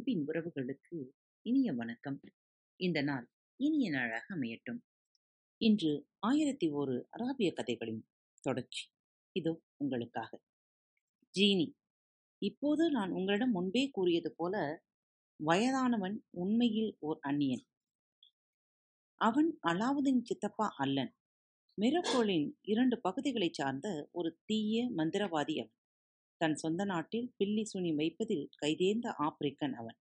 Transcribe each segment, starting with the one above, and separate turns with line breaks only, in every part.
அன்பின் உறவுகளுக்கு இனிய வணக்கம். இந்த நாள் இனிய நாளாக அமையட்டும். இன்று ஆயிரத்தி ஒரு அராபிய கதைகளின் தொடர்ச்சி. இதோ உங்களுக்காக. ஜீனி இப்போது நான் உங்களிடம் முன்பே கூறியது போல வயதானவன் உண்மையில் ஓர் அந்நியன். அவன் அலாவுதீன் சித்தப்பா அல்லன். மிரக்கோளின் இரண்டு பகுதிகளைச் சார்ந்த ஒரு தீய மந்திரவாதி அவன். தன் சொந்த நாட்டில் பில்லி சுனி வைப்பதில் கைதேர்ந்த ஆப்பிரிக்கன் அவன்.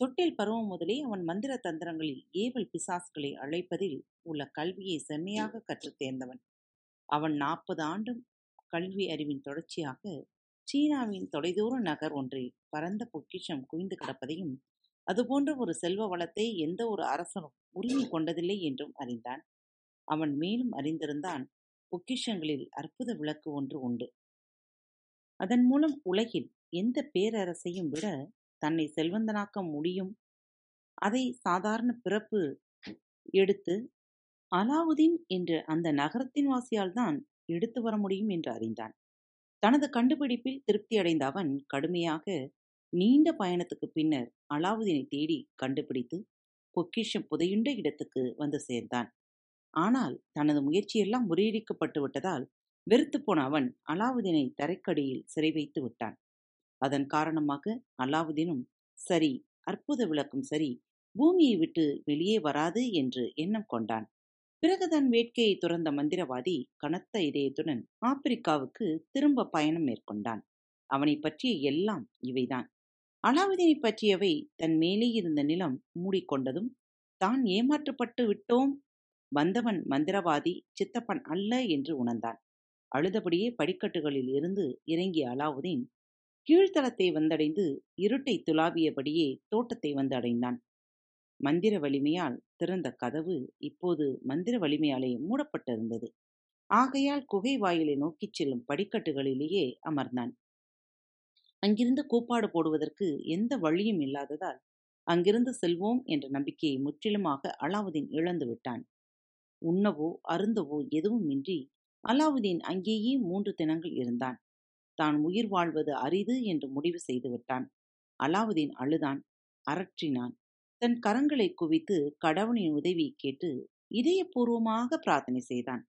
தொட்டில் பருவம் முதலே அவன் மந்திர தந்திரங்களில் ஏவல் பிசாஸ்களை அழைப்பதில் உள்ள கல்வியை செம்மையாக கற்றுத் தேர்ந்தவன். அவன் நாற்பது ஆண்டும் கல்வி அறிவின் தொடர்ச்சியாக சீனாவின் தொலைதூர நகர் ஒன்றில் பரந்த பொக்கிஷம் குவிந்து கிடப்பதையும் அதுபோன்ற ஒரு செல்வ வளத்தை எந்த ஒரு அரசனும் உரிமை கொண்டதில்லை என்றும் அறிந்தான். அவன் மேலும் அறிந்திருந்தான் பொக்கிஷங்களில் அற்புத விளக்கு ஒன்று உண்டு. அதன் மூலம் உலகில் எந்த பேரரசையும் விட தன்னை செல்வந்தனாக்க முடியும்? அதை சாதாரண பிறப்பு எடுத்து அலாவுதீன் என்ற அந்த நகரத்தின் வாசியால் தான் எடுத்து வர முடியும் என்று அறிந்தான். தனது கண்டுபிடிப்பில் திருப்தி அடைந்த அவன் கடுமையாக நீண்ட பயணத்துக்கு பின்னர் அலாவுதீனை தேடி கண்டுபிடித்து பொக்கிஷம் புதையுண்ட இடத்துக்கு வந்து சேர்ந்தான். ஆனால் தனது முயற்சியெல்லாம் முறியடிக்கப்பட்டு விட்டதால் வெறுத்து போன அவன் அலாவுதீனை தரைக்கடியில் சிறை வைத்து விட்டான். அதன் காரணமாக அலாவுதீனும் சரி அற்புத விளக்கும் சரி பூமியை விட்டு வெளியே வராது என்று எண்ணம் கொண்டான். பிறகு தன் வேட்கையை துறந்த மந்திரவாதி கனத்த இதயத்துடன் ஆப்பிரிக்காவுக்கு திரும்ப பயணம் மேற்கொண்டான். அவனை பற்றிய எல்லாம் இவைதான். அலாவுதீனை பற்றியவை தன் மேலே இருந்த நிலம் மூடிக்கொண்டதும் தான் ஏமாற்றப்பட்டு விட்டோம் வந்தவன் மந்திரவாதி சித்தப்பன் அல்ல என்று உணர்ந்தான். அழுதபடியே படிக்கட்டுகளில் இருந்து இறங்கிய அலாவுதீன் கீழ்த்தளத்தை வந்தடைந்து இருட்டை துளாவியபடியே தோட்டத்தை வந்து அடைந்தான். மந்திர வலிமையால் திறந்த கதவு இப்போது மந்திர வலிமையாலே மூடப்பட்டிருந்தது. ஆகையால் குகை வாயிலை நோக்கிச் செல்லும் படிக்கட்டுகளிலேயே அமர்ந்தான். அங்கிருந்து கூப்பாடு போடுவதற்கு எந்த வழியும் இல்லாததால் அங்கிருந்து செல்வோம் என்ற நம்பிக்கையை முற்றிலுமாக அலாவுதீன் இழந்து விட்டான். உண்ணவோ அருந்தவோ எதுவும் இன்றி அலாவுதீன் அங்கேயே மூன்று தினங்கள் இருந்தான். தான் உயிர் வாழ்வது அரிது என்று முடிவு செய்து விட்டான். அலாவுதீன் அழுதான் அரற்றினான். தன் கரங்களை குவித்து கடவுளின் உதவி கேட்டு இதயபூர்வமாக பிரார்த்தனை செய்தான்.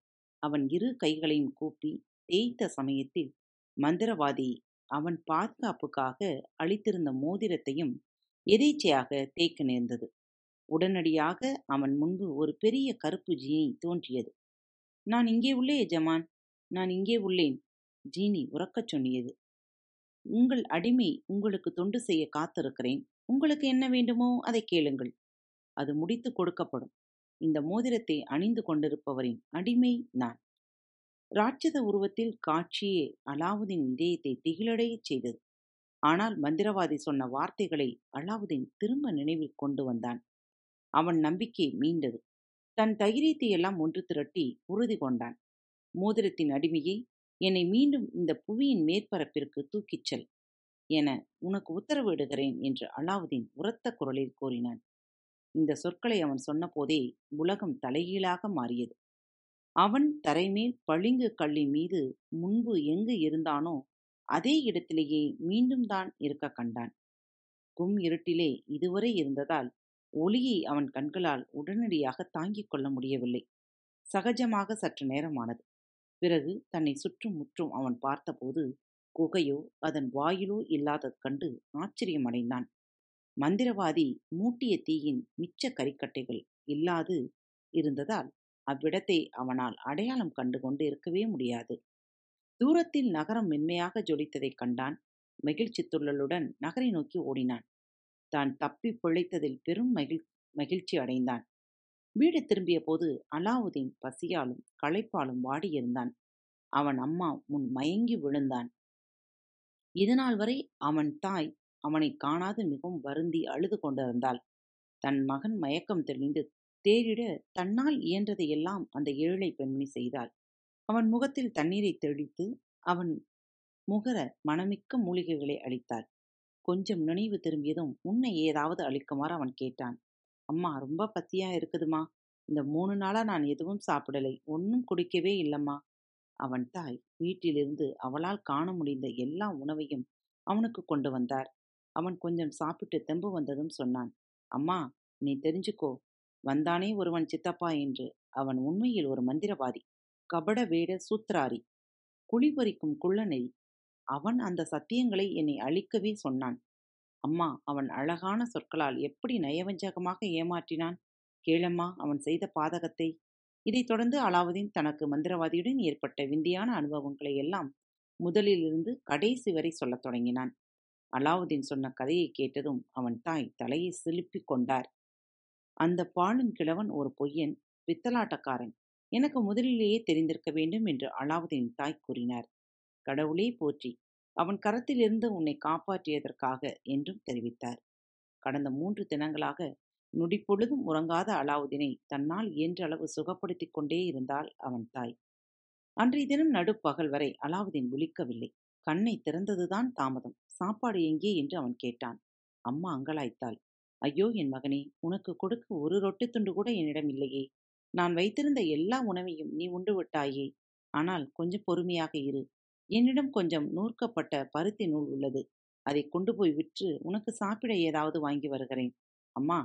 அவன் இரு கைகளையும் கூப்பி தேய்த்த சமயத்தில் மந்திரவாதி அவன் பாதுகாப்புக்காக அளித்திருந்த மோதிரத்தையும் எதேச்சையாக தேய்க்க நேர்ந்தது. உடனடியாக அவன் முன்பு ஒரு பெரிய கருப்பு ஜீனி தோன்றியது. நான் இங்கே உள்ளே எஜமான் நான் இங்கே உள்ளேன். ஜீனி உறக்கச் சொன்னியது. உங்கள் அடிமை உங்களுக்கு தொண்டு செய்ய காத்திருக்கிறேன். உங்களுக்கு என்ன வேண்டுமோ அதை கேளுங்கள். அது முடித்து கொடுக்கப்படும். இந்த மோதிரத்தை அணிந்து கொண்டிருப்பவரின் அடிமை நான். ராட்சத உருவத்தில் காட்சியே அலாவுதீன் இதயத்தை திகிலடையச் செய்தது. ஆனால் மந்திரவாதி சொன்ன வார்த்தைகளை அலாவுதீன் திரும்ப நினைவில் கொண்டு வந்தான். அவன் நம்பிக்கை மீண்டது. தன் தைரியத்தையெல்லாம் ஒன்று திரட்டி உறுதி கொண்டான். மோதிரத்தின் அடிமையை என்னை மீண்டும் இந்த புவியின் மேற்பரப்பிற்கு தூக்கிச் செல் என உனக்கு உத்தரவிடுகிறேன் என்று அலாவுதீன் உரத்த குரலில் கூறினான். இந்த சொற்களை அவன் சொன்னபோதே உலகம் தலைகீழாக மாறியது. அவன் தரைமேல் பளிங்கு கல்லின் மீது முன்பு எங்கு இருந்தானோ அதே இடத்திலேயே மீண்டும் தான் இருக்க கண்டான். கும் இருட்டிலே இதுவரை இருந்ததால் ஒளியை அவன் கண்களால் உடனடியாக தாங்கிக் கொள்ள முடியவில்லை. சகஜமாக சற்று நேரமானது. பிறகு தன்னை சுற்றும் முற்றும் அவன் பார்த்தபோது குகையோ அதன் வாயிலோ இல்லாதது கண்டு ஆச்சரியமடைந்தான். மந்திரவாதி மூட்டிய தீயின் மிச்ச கரிக்கட்டைகள் இல்லாது இருந்ததால் அவ்விடத்தை அவனால் அடையாளம் கண்டு கொண்டு இருக்கவே முடியாது. தூரத்தில் நகரம் மென்மையாக ஜொலித்ததைக் கண்டான். மகிழ்ச்சி துள்ளலுடன் நகரை நோக்கி ஓடினான். தான் தப்பி பிழைத்ததில் பெரும் மகிழ் மகிழ்ச்சி அடைந்தான். வீடு திரும்பிய போது அலாவுதீன் பசியாலும் களைப்பாலும் வாடியிருந்தான் அவன் அம்மா முன் மயங்கி விழுந்தான். இதனால் வரை அவன் தாய் அவனை காணாது மிகவும் வருந்தி அழுது கொண்டிருந்தாள். தன் மகன் மயக்கம் தெளிந்து தேரிட தன்னால் இயன்றதையெல்லாம் அந்த ஏழை பெண்மணி செய்தாள். அவன் முகத்தில் தண்ணீரை தெளித்து அவன் முகர மனமிக்க மூலிகைகளை அளித்தாள். கொஞ்சம் நினைவு திரும்பியதும் உன்னை ஏதாவது அளிக்குமாறு அவன் கேட்டான். அம்மா ரொம்ப பத்தியா இருக்குதுமா. இந்த மூணு நாளா நான் எதுவும் சாப்பிடலை. ஒன்னும் குடிக்கவே இல்லம்மா. அவன் தாய் வீட்டிலிருந்து அவளால் காண முடிந்த எல்லா உணவையும் அவனுக்கு கொண்டு வந்தார். அவன் கொஞ்சம் சாப்பிட்டு தெம்பு வந்ததும் சொன்னான் அம்மா நீ தெரிஞ்சுக்கோ. வந்தானே ஒருவன் சித்தப்பா என்று. அவன் உண்மையில் ஒரு மந்திரவாதி. கபட வேட சூத்திராரி. குழிபறிக்கும் குள்ளநெறி. அவன் அந்த சத்தியங்களை என்னை அழிக்கவே சொன்னான். அம்மா அவன் அழகான சொற்களால் எப்படி நயவஞ்சகமாக ஏமாற்றினான்? கேளம்மா அவன் செய்த பாதகத்தை. இதைத் தொடர்ந்து அலாவுதீன் தனக்கு மந்திரவாதியுடன் ஏற்பட்ட விந்தியான அனுபவங்களை எல்லாம் முதலிலிருந்து கடைசி வரை சொல்லத் தொடங்கினான். அலாவுதீன் சொன்ன கதையை கேட்டதும் அவன் தாய் தலையை சிலுப்பிக் கொண்டார். அந்த பாழும் கிழவன் ஒரு பொய்யன் பித்தலாட்டக்காரன். எனக்கு முதலிலேயே தெரிந்திருக்க வேண்டும் என்று அலாவுதீன் தாய் கூறினார். கடவுளே போற்றி. அவன் கரத்திலிருந்து உன்னை காப்பாற்றியதற்காக என்றும் தெரிவித்தார். கடந்த மூன்று தினங்களாக நொடிப்பொழுதும் உறங்காத அலாவுதீனை தன்னால் இயன்றளவு சுகப்படுத்திக் கொண்டே இருந்தாள் அவன் தாய். அன்றைய தினம் நடுப்பகல் வரை அலாவுதீன் விழிக்கவில்லை. கண்ணை திறந்ததுதான் தாமதம். சாப்பாடு எங்கே என்று அவன் கேட்டான். அம்மா அங்கலாய்த்தாள். ஐயோ என் மகனே உனக்கு கொடுக்க ஒரு ரொட்டி துண்டு கூட என்னிடம் இல்லையே. நான் வைத்திருந்த எல்லா உணவையும் நீ உண்டு விட்டாயே. ஆனால் கொஞ்சம் பொறுமையாக இரு. என்னிடம் கொஞ்சம் நூற்கப்பட்ட பருத்தி நூல் உள்ளது. அதை கொண்டு போய் விற்று உனக்கு சாப்பிட ஏதாவது வாங்கி வருகிறேன். அம்மா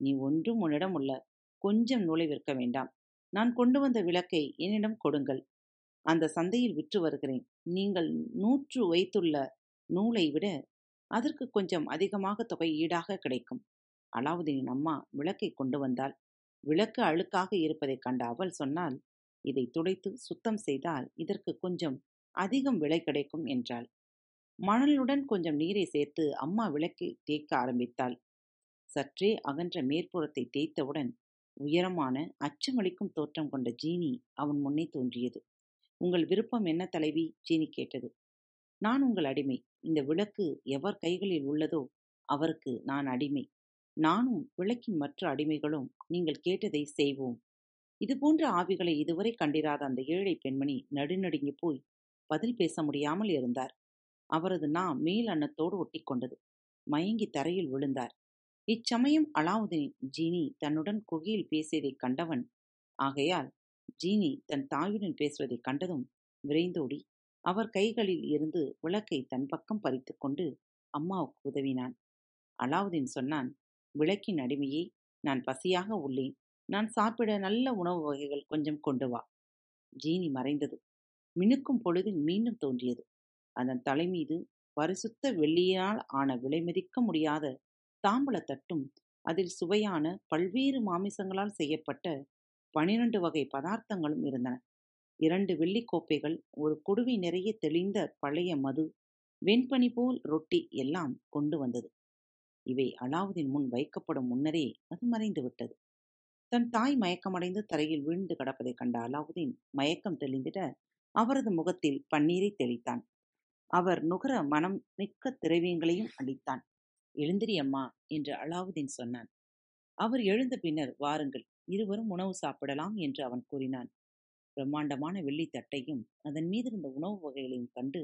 நீ ஒன்றும் உன்னிடம் உள்ள கொஞ்சம் நூலை விற்க வேண்டாம். நான் கொண்டு வந்த விளக்கை என்னிடம் கொடுங்கள். அந்த சந்தையில் விற்று வருகிறேன். நீங்கள் நூற்று வைத்துள்ள நூலை விட அதற்கு கொஞ்சம் அதிகமாக தொகை ஈடாக கிடைக்கும். அலாவுதீனின் அம்மா விளக்கை கொண்டு வந்தால் விளக்கு அழுக்காக இருப்பதைக் கண்ட அவள் சொன்னால் இதை துடைத்து சுத்தம் செய்தால் இதற்கு கொஞ்சம் அதிகம் விலை கிடைக்கும் என்றாள். மணலுடன் கொஞ்சம் நீரை சேர்த்து அம்மா விளக்கை தேய்க்க ஆரம்பித்தாள். சற்றே அகன்ற மேற்புறத்தை தேய்த்தவுடன் உயரமான அச்சமளிக்கும் தோற்றம் கொண்ட ஜீனி அவன் முன்னே தோன்றியது. உங்கள் விருப்பம் என்ன தலைவி? ஜீனி கேட்டது. நான் உங்கள் அடிமை. இந்த விளக்கு எவர் கைகளில் உள்ளதோ அவருக்கு நான் அடிமை. நானும் விளக்கின் மற்ற அடிமைகளும் நீங்கள் கேட்டதை செய்வோம். இதுபோன்ற ஆவிகளை இதுவரை கண்டிராத அந்த ஏழை பெண்மணி நடுநடுங்கி போய் பதில் பேச முடியாமல் இருந்தார். அவரது நா மேல் அன்னத்தோடு ஒட்டிக்கொண்டது மயங்கி தரையில் விழுந்தார். இச்சமயம் அலாவுதீன் ஜீனி தன்னுடன் குகையில் பேசியதைக் கண்டவன் ஆகையால் ஜீனி தன் தாயுடன் பேசுவதைக் கண்டதும் விரைந்தோடி அவர் கைகளில் இருந்து விளக்கை தன் பக்கம் பறித்து கொண்டு அம்மாவுக்கு உதவினான். அலாவுதீன் சொன்னான் விளக்கின் அடிமையே நான் பசியாக உள்ளேன். நான் சாப்பிட நல்ல உணவு வகைகள் கொஞ்சம் கொண்டு வா. ஜீனி மறைந்தது. மினுக்கும் பொழுதில் மீண்டும் தோன்றியது. அதன் தலைமீது பரிசுத்த வெள்ளியால் ஆன விலைமதிக்க முடியாத தாம்பளத்தட்டும் அதில் சுவையான பல்வேறு மாமிசங்களால் செய்யப்பட்ட பனிரண்டு வகை பதார்த்தங்களும் இருந்தன. இரண்டு வெள்ளி கோப்பைகள் ஒரு குடுவை நிறைய தெளிந்த பழைய மது வெண்பனி போல் ரொட்டி எல்லாம் கொண்டு வந்தது. இவை அலாவுதீன் முன் வைக்கப்படும் முன்னரே அது மறைந்து விட்டது. தன் தாய் மயக்கமடைந்து தரையில் வீழ்ந்து கிடப்பதைக் கண்ட அலாவுதீன் மயக்கம் தெளிந்திட அவரது முகத்தில் பன்னீரை தெளித்தான். அவர் நுகர மனம் மிக்க திரவியங்களையும் அளித்தான். எழுந்திரி அம்மா என்று அலாவுதீன் சொன்னான். அவர் எழுந்த பின்னர் வாருங்கள் இருவரும் உணவு சாப்பிடலாம் என்று அவன் கூறினான். பிரம்மாண்டமான வெள்ளித் தட்டையும் அதன் மீதிருந்த உணவு வகைகளையும் கண்டு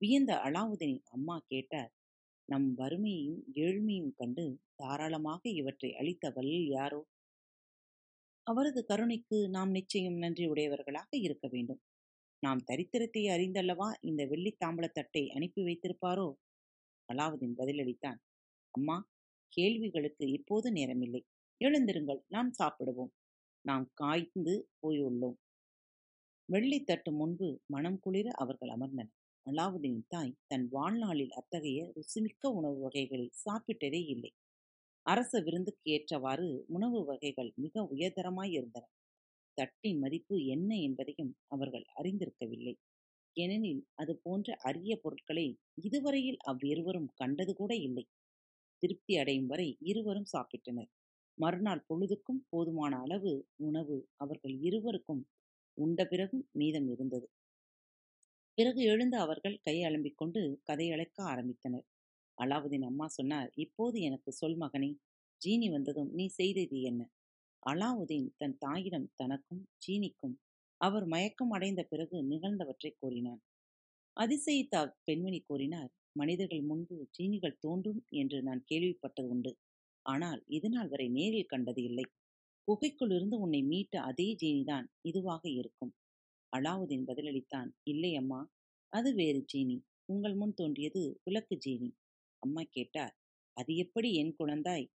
வியந்த அலாவுதீனின் அம்மா கேட்டார் நம் வறுமையையும் ஏழ்மையும் கண்டு தாராளமாக இவற்றை அளித்த வல்லில் யாரோ? அவரது கருணைக்கு நாம் நிச்சயம் நன்றி உடையவர்களாக இருக்க வேண்டும். நாம் தரித்திரத்தை அறிந்தல்லவா இந்த வெள்ளி தாம்பலத்தட்டை அனுப்பி வைத்திருப்பாரோ? அலாவுதீன் பதிலளித்தான் அம்மா கேள்விகளுக்கு இப்போது நேரமில்லை. எழுந்திருங்கள் நாம் சாப்பிடுவோம். நாம் காய்ந்து போயுள்ளோம். வெள்ளித்தட்டு முன்பு மனம் குளிர அவர்கள் அமர்ந்தனர். அலாவுதீன் தாய் தன் வாழ்நாளில் அத்தகைய ருசிமிக்க உணவு வகைகளை சாப்பிட்டதே இல்லை. அரச விருந்துக்கு ஏற்றவாறு உணவு வகைகள் மிக உயர்தரமாய் இருந்தன. தட்டின் மதிப்பு என்ன என்பதையும் அவர்கள் அறிந்திருக்கவில்லை. ஏனெனில் அது போன்ற அரிய பொருட்களை இதுவரையில் அவ்விருவரும் கண்டது கூட இல்லை. திருப்தி அடையும் வரை இருவரும் சாப்பிட்டனர். மறுநாள் பொழுதுக்கும் போதுமான அளவு உணவு அவர்கள் இருவருக்கும் உண்ட பிறகும் மீதம் இருந்தது. பிறகு எழுந்து அவர்கள் கை அலம்பிக் கொண்டு கதையழைக்க ஆரம்பித்தனர். அலாவுதீன் அம்மா சொன்னார் இப்போது எனக்கு சொல் மகனே ஜீனி வந்ததும் நீ செய்தது என்ன? அலாவுதீன் தன் தாயிடம் தனக்கும் சீனிக்கும் அவர் மயக்கம் அடைந்த பிறகு நிகழ்ந்தவற்றை கூறினான் அதிசயித்த பெண்மணி கூறினார் மனிதர்கள் முன்பு சீனிகள் தோன்றும் என்று நான் கேள்விப்பட்டது உண்டு. ஆனால் இதுநாள் வரை நேரில் கண்டது இல்லை. குகைக்குள் இருந்து உன்னை மீட்ட அதே ஜீனிதான் இதுவாக இருக்கும் அலாவுதீன் பதிலளித்தான் இல்லை அம்மா அது வேறு ஜீனி. உங்கள் முன் தோன்றியது விளக்கு ஜீனி அம்மா கேட்டார் அது எப்படி என் குழந்தாய்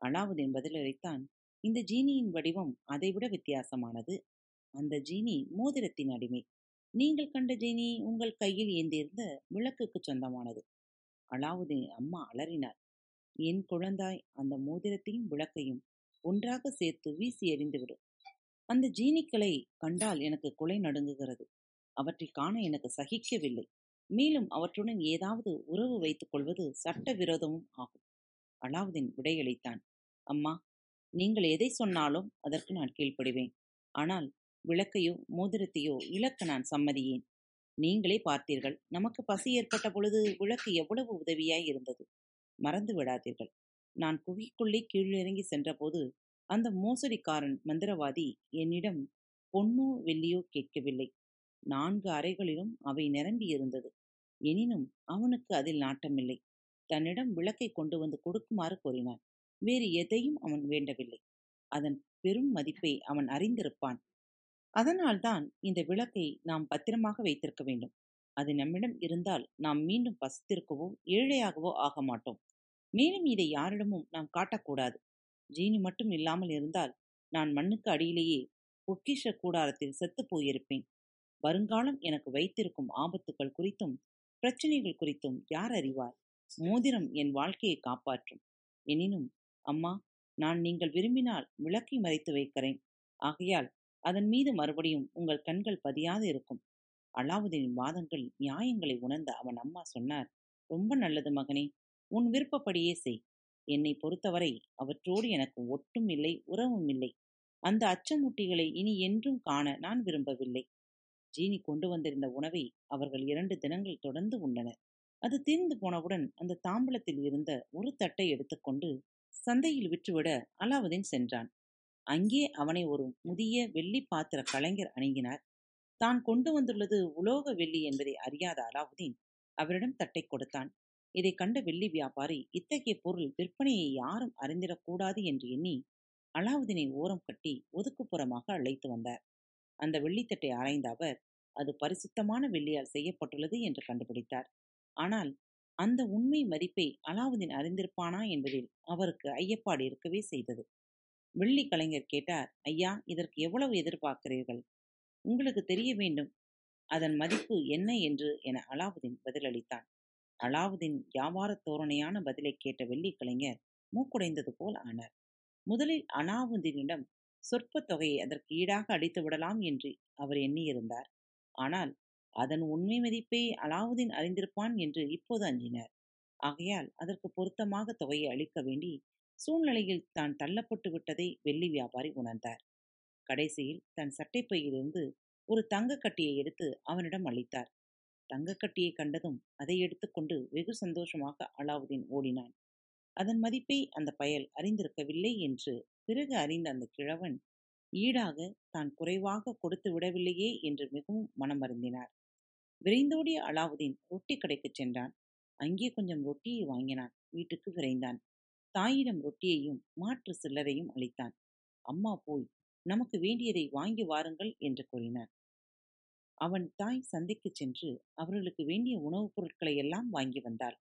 அலாவுதீன் பதிலளித்தான் இந்த ஜீனியின் வடிவம் அதைவிட வித்தியாசமானது. அந்த ஜீனி மோதிரத்தின் அடிமை. நீங்கள் கண்ட ஜீனி உங்கள் கையில் ஏந்தியிருந்த விளக்குக்கு சொந்தமானது. அலாவுதீன் அம்மா அலறினார். என் குழந்தாய் அந்த மோதிரத்தையும் விளக்கையும் ஒன்றாக சேர்த்து வீசி எறிந்துவிடும் அந்த ஜீனிக்களை கண்டால் எனக்கு குலை நடுங்குகிறது. அவற்றை காண எனக்கு சகிக்கவில்லை. மேலும் அவற்றுடன் ஏதாவது உறவு வைத்துக் கொள்வது சட்ட விரோதமும் ஆகும். அலாவுதீன் விடையளித்தான். அம்மா நீங்கள் எதை சொன்னாலும் அதற்கு நான் கீழ்ப்படுவேன். ஆனால் விளக்கையோ மோதிரத்தையோ இழக்க நான் சம்மதியேன். நீங்களே பார்த்தீர்கள் நமக்கு பசி ஏற்பட்ட பொழுது விளக்கு எவ்வளவு உதவியாய் இருந்தது. மறந்து விடாதீர்கள். நான் குகைக்குள்ளே கீழிறங்கி சென்றபோது அந்த மோசடிக்காரன் மந்திரவாதி என்னிடம் பொன்னோ வெள்ளியோ கேட்கவில்லை. நான்கு அறைகளிலும் அவை நிரம்பி இருந்தது. எனினும் அவனுக்கு அதில் நாட்டமில்லை. தன்னிடம் விளக்கை கொண்டு வந்து கொடுக்குமாறு கூறினார் வேறு எதையும் அவன் வேண்டவில்லை. அதன் பெரும் மதிப்பை அவன் அறிந்திருப்பான். அதனால்தான் இந்த விளக்கை நாம் பத்திரமாக வைத்திருக்க வேண்டும். அது நம்மிடம் இருந்தால் நாம் மீண்டும் பசித்திருக்கவோ ஏழையாகவோ ஆக மாட்டோம். மேலும் இதை யாரிடமும் நாம் காட்டக்கூடாது. ஜீனி மட்டும் இல்லாமல் இருந்தால் நான் மண்ணுக்கு அடியிலேயே பொக்கிஷ கூடாரத்தில் செத்து போயிருப்பேன். வருங்காலம் எனக்கு வைத்திருக்கும் ஆபத்துக்கள் குறித்தும் பிரச்சனைகள் குறித்தும் யார் அறிவார்? மோதிரம் என் வாழ்க்கையை காப்பாற்றும். எனினும் அம்மா நான் நீங்கள் விரும்பினால் விளக்கை மறைத்து வைக்கிறேன். ஆகையால் அதன் மீது மறுபடியும் உங்கள் கண்கள் பதியாது இருக்கும். அலாவுதீனின் வாதங்கள் நியாயங்களை உணர்ந்த அவன் அம்மா சொன்னார் ரொம்ப நல்லது மகனே உன் விருப்பப்படியே செய். என்னை பொறுத்தவரை அவற்றோடு எனக்கு ஒட்டும் இல்லை உறவும் இல்லை. அந்த அச்சமுட்டிகளை இனி என்றும் காண நான் விரும்பவில்லை. ஜீனி கொண்டு வந்திருந்த உணவை அவர்கள் இரண்டு தினங்கள் தொடர்ந்து உண்டனர் அது தீர்ந்து போனவுடன் அந்த தாம்பலத்தில் இருந்த ஒரு தட்டை எடுத்துக்கொண்டு சந்தையில் விற்றுவிட அலாவுதீன் சென்றான். அங்கே அவனை ஒரு முதிய வெள்ளி பாத்திர கலைஞர் அணுகினார். தான் கொண்டு வந்துள்ளது உலோக வெள்ளி என்பதை அறியாத அலாவுதீன் அவரிடம் தட்டை கொடுத்தான். இதை கண்ட வெள்ளி வியாபாரி இத்தகைய பொருள் விற்பனையை யாரும் அறிந்திடக்கூடாது என்று எண்ணி அலாவுதீனை ஓரம் கட்டி ஒதுக்குப்புறமாக அழைத்து வந்தார். அந்த வெள்ளித்தட்டை ஆராய்ந்த அவர் அது பரிசுத்தமான வெள்ளியால் செய்யப்பட்டுள்ளது என்று கண்டுபிடித்தார். ஆனால் அந்த உண்மை மதிப்பை அலாவுதீன் அறிந்திருப்பானா என்பதில் அவருக்கு ஐயப்பாடு இருக்கவே செய்தது. வெள்ளி கலைஞர் கேட்டார் ஐயா இதற்கு எவ்வளவு எதிர்பார்க்கிறீர்கள்? உங்களுக்கு தெரிய வேண்டும். அதன் மதிப்பு என்ன என்று என அலாவுதீன் பதிலளித்தான். அலாவுதீன் வியாபார தோரணையான பதிலை கேட்ட வெள்ளி கலைஞர் மூக்குடைந்தது போல் ஆனார். முதலில் அலாவுதீனிடம் சொற்ப தொகையை அதற்கு ஈடாக அடித்து விடலாம் என்று அவர் எண்ணியிருந்தார். ஆனால் அதன் உண்மை மதிப்பை அலாவுதீன் அறிந்திருப்பான் என்று இப்போது அஞ்சினர். ஆகையால் அதற்கு பொருத்தமாக தொகையை அளிக்க வேண்டி சூழ்நிலையில் தான் தள்ளப்பட்டு விட்டதை வெள்ளி வியாபாரி உணர்ந்தார். கடைசியில் தன் சட்டைப்பையிலிருந்து ஒரு தங்கக்கட்டியை எடுத்து அவனிடம் அளித்தார். தங்கக்கட்டியை கண்டதும் அதை எடுத்துக்கொண்டு வெகு சந்தோஷமாக அலாவுதீன் ஓடினான். அதன் மதிப்பை அந்த பயல் அறிந்திருக்கவில்லை என்று பிறகு அறிந்த அந்த கிழவன் ஈடாக தான் குறைவாக கொடுத்து விடவில்லையே என்று மிகவும் மனம் வருந்தினார் விரைந்தோடிய அலாவுதீன் ரொட்டி கடைக்குச் சென்றான். அங்கே கொஞ்சம் ரொட்டியை வாங்கினான். வீட்டுக்கு விரைந்தான். தாயிடம் ரொட்டியையும் மாற்று சில்லறையும் அளித்தான். அம்மா போய் நமக்கு வேண்டியதை வாங்கி வாருங்கள் என்று கூறினார். அவன் தாய் சந்தைக்குச் சென்று அவர்களுக்கு வேண்டிய உணவுப் பொருட்களை எல்லாம் வாங்கி வந்தாள்.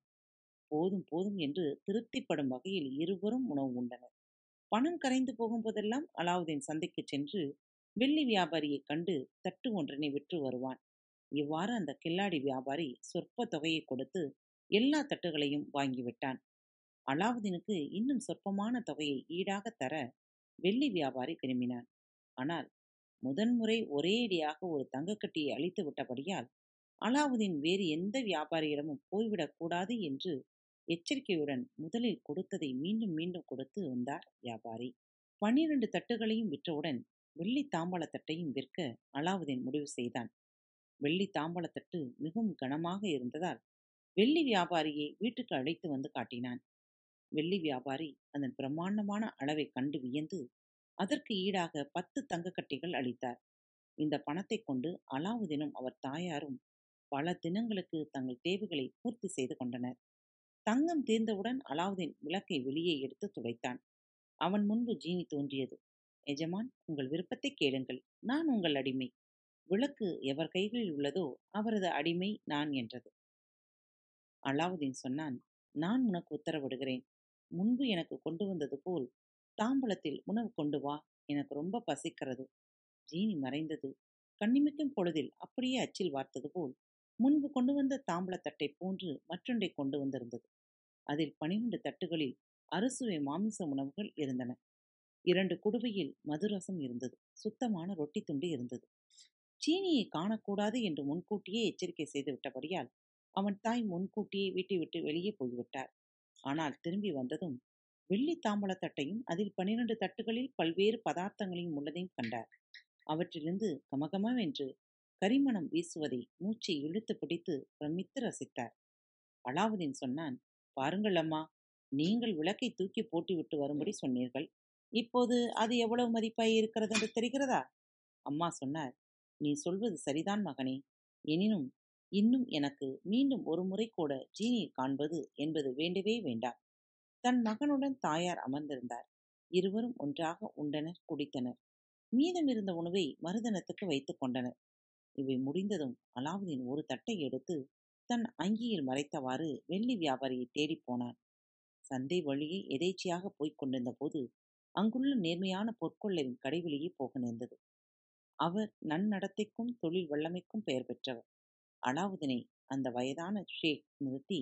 போதும் போதும் என்று திருப்திப்படும் வகையில் இருவரும் உணவு உண்டனர். பணம் கரைந்து போகும்போதெல்லாம் அலாவுதீன் சந்தைக்குச் சென்று வெள்ளி வியாபாரியைக் கண்டு தட்டு ஒன்றனை விற்று வருவான். இவ்வாறு அந்த கில்லாடி வியாபாரி சொற்ப தொகையை கொடுத்து எல்லா தட்டுகளையும் வாங்கிவிட்டான் அலாவுதீனுக்கு இன்னும் சொற்பமான தொகையை ஈடாக தர வெள்ளி வியாபாரி விரும்பினான். ஆனால் முதன்முறை ஒரேடியாக ஒரு தங்கக்கட்டியை அழித்து விட்டபடியால் அலாவுதீன் வேறு எந்த வியாபாரியிடமும் போய்விடக் கூடாது என்று எச்சரிக்கையுடன் முதலில் கொடுத்ததை மீண்டும் மீண்டும் கொடுத்து வந்தார் வியாபாரி. பன்னிரண்டு தட்டுகளையும் விற்றவுடன் வெள்ளி தாம்பாள தட்டையும் விற்க அலாவுதீன் முடிவு செய்தான். வெள்ளி தாம்பலத்தட்டு மிகவும் கனமாக இருந்ததால் வெள்ளி வியாபாரியை வீட்டுக்கு அழைத்து வந்து காட்டினான். வெள்ளி வியாபாரி அதன் பிரம்மாண்டமான அளவை கண்டு வியந்து அதற்கு ஈடாக பத்து தங்கக்கட்டிகள் அளித்தார். இந்த பணத்தை கொண்டு அலாவுதீனும் அவர் தாயாரும் பல தினங்களுக்கு தங்கள் தேவைகளை பூர்த்தி செய்து கொண்டனர். தங்கம் தீர்ந்தவுடன் அலாவுதீன் விளக்கை வெளியே எடுத்து துடைத்தான். அவன் முன்பு ஜீனி தோன்றியது. எஜமான் உங்கள் விருப்பத்தை கேளுங்கள். நான் உங்கள் அடிமை. விளக்கு எவர் கைகளில் உள்ளதோ அவரது அடிமை நான் என்றது. அலாவுதீன் சொன்னான் நான் உனக்கு உத்தரவிடுகிறேன். முன்பு எனக்கு கொண்டு வந்தது போல் தாம்பலத்தில் உணவு கொண்டு வா. எனக்கு ரொம்ப பசிக்கிறது ஜீனி மறைந்தது. கண்ணிமிக்கும் பொழுதில் அப்படியே அச்சில் வார்த்தது போல் முன்பு கொண்டு வந்த தாம்பலத்தட்டை போன்று மற்றொன்றை கொண்டு வந்திருந்தது. அதில் பனிரெண்டு தட்டுகளில் அறுசுவை மாமிச உணவுகள் இருந்தன. இரண்டு குடுவையில் மதுரசம் இருந்தது. சுத்தமான ரொட்டி துண்டு இருந்தது. சீனியை காணக்கூடாது என்று முன்கூட்டியே எச்சரிக்கை செய்து விட்டபடியால் அவன் தாய் முன்கூட்டியே வீட்டை விட்டு வெளியே போய்விட்டார். ஆனால் திரும்பி வந்ததும் வெள்ளி தாம்பலத்தட்டையும் அதில் பன்னிரண்டு தட்டுகளில் பல்வேறு பதார்த்தங்களையும் உள்ளதையும் கண்டார். அவற்றிலிருந்து கமகமவென்று கரிமணம் வீசுவதை மூச்சை இழுத்து பிடித்து பிரமித்து ரசித்தார். அலாவுதீன் சொன்னான் பாருங்கள் அம்மா நீங்கள் விளக்கை தூக்கி போட்டுவிட்டு வரும்படி சொன்னீர்கள். இப்போது அது எவ்வளவு மதிப்பாய் இருக்கிறது என்று தெரிகிறதா? அம்மா சொன்னார் நீ சொல்வது சரிதான் மகனே. எனினும் இன்னும் எனக்கு மீண்டும் ஒரு முறை கூட ஜீனியை காண்பது என்பது வேண்டவே வேண்டாம். தன் மகனுடன் தாயார் அமர்ந்திருந்தார். இருவரும் ஒன்றாக உண்டனர் குடித்தனர். மீதமிருந்த உணவை மருதனத்துக்கு வைத்துக் கொண்டனர். இவை முடிந்ததும் அலாவுதீன் ஒரு தட்டை எடுத்து தன் அங்கியில் மறைத்தவாறு வெள்ளி வியாபாரியை தேடிப் போனான். சந்தை வழியே எதேச்சியாக போய்க் கொண்டிருந்த போது அங்குள்ள நேர்மையான பொற்கொள்ளரின் கடைவெளியே போக நேர்ந்தது. அவர் நன்னடத்தைக்கும் தொழில் வல்லமைக்கும் பெயர் பெற்றவர். அலாவுதீனை அந்த வயதான ஷேக் நிறுத்தி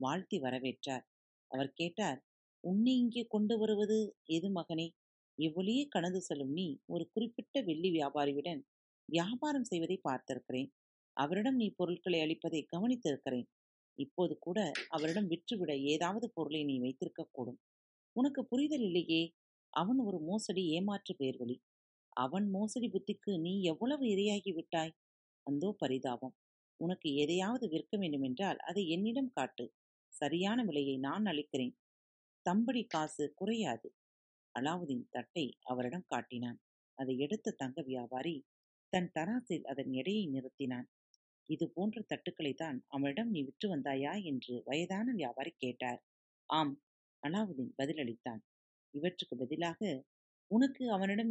வாழ்த்தி வரவேற்றார். அவர் கேட்டார் உன்னை இங்கே கொண்டு வருவது எது மகனே? இவ்வளியே கடந்து செல்லும் நீ ஒரு குறிப்பிட்ட வெள்ளி வியாபாரியுடன் வியாபாரம் செய்வதை பார்த்திருக்கிறேன். அவரிடம் நீ பொருட்களை அளிப்பதை கவனித்திருக்கிறேன். இப்போது கூட அவரிடம் விற்றுவிட ஏதாவது பொருளை நீ வைத்திருக்கக்கூடும். உனக்கு புரிதல் இல்லையே? அவன் ஒரு மோசடி ஏமாற்று பேர்வழி அவன் மோசடி புத்திக்கு நீ எவ்வளவு இரையாகி விட்டாய்? அந்தோ பரிதாபம். உனக்கு எதையாவது விற்க வேண்டுமென்றால் அதை என்னிடம் காட்டு. சரியான விலையை நான் அளிக்கிறேன். தம்படி காசு குறையாது. அலாவுதீன் தட்டை அவரிடம் காட்டினான். அதை எடுத்த தங்க வியாபாரி தன் தராசில் அதன் எடையை நிறுத்தினான். இது போன்ற தட்டுக்களை தான் அவனிடம் நீ விற்று வந்தாயா? என்று வயதான வியாபாரி கேட்டார். ஆம். அலாவுதீன் பதிலளித்தான். இவற்றுக்கு பதிலாக உனக்கு அவனிடம்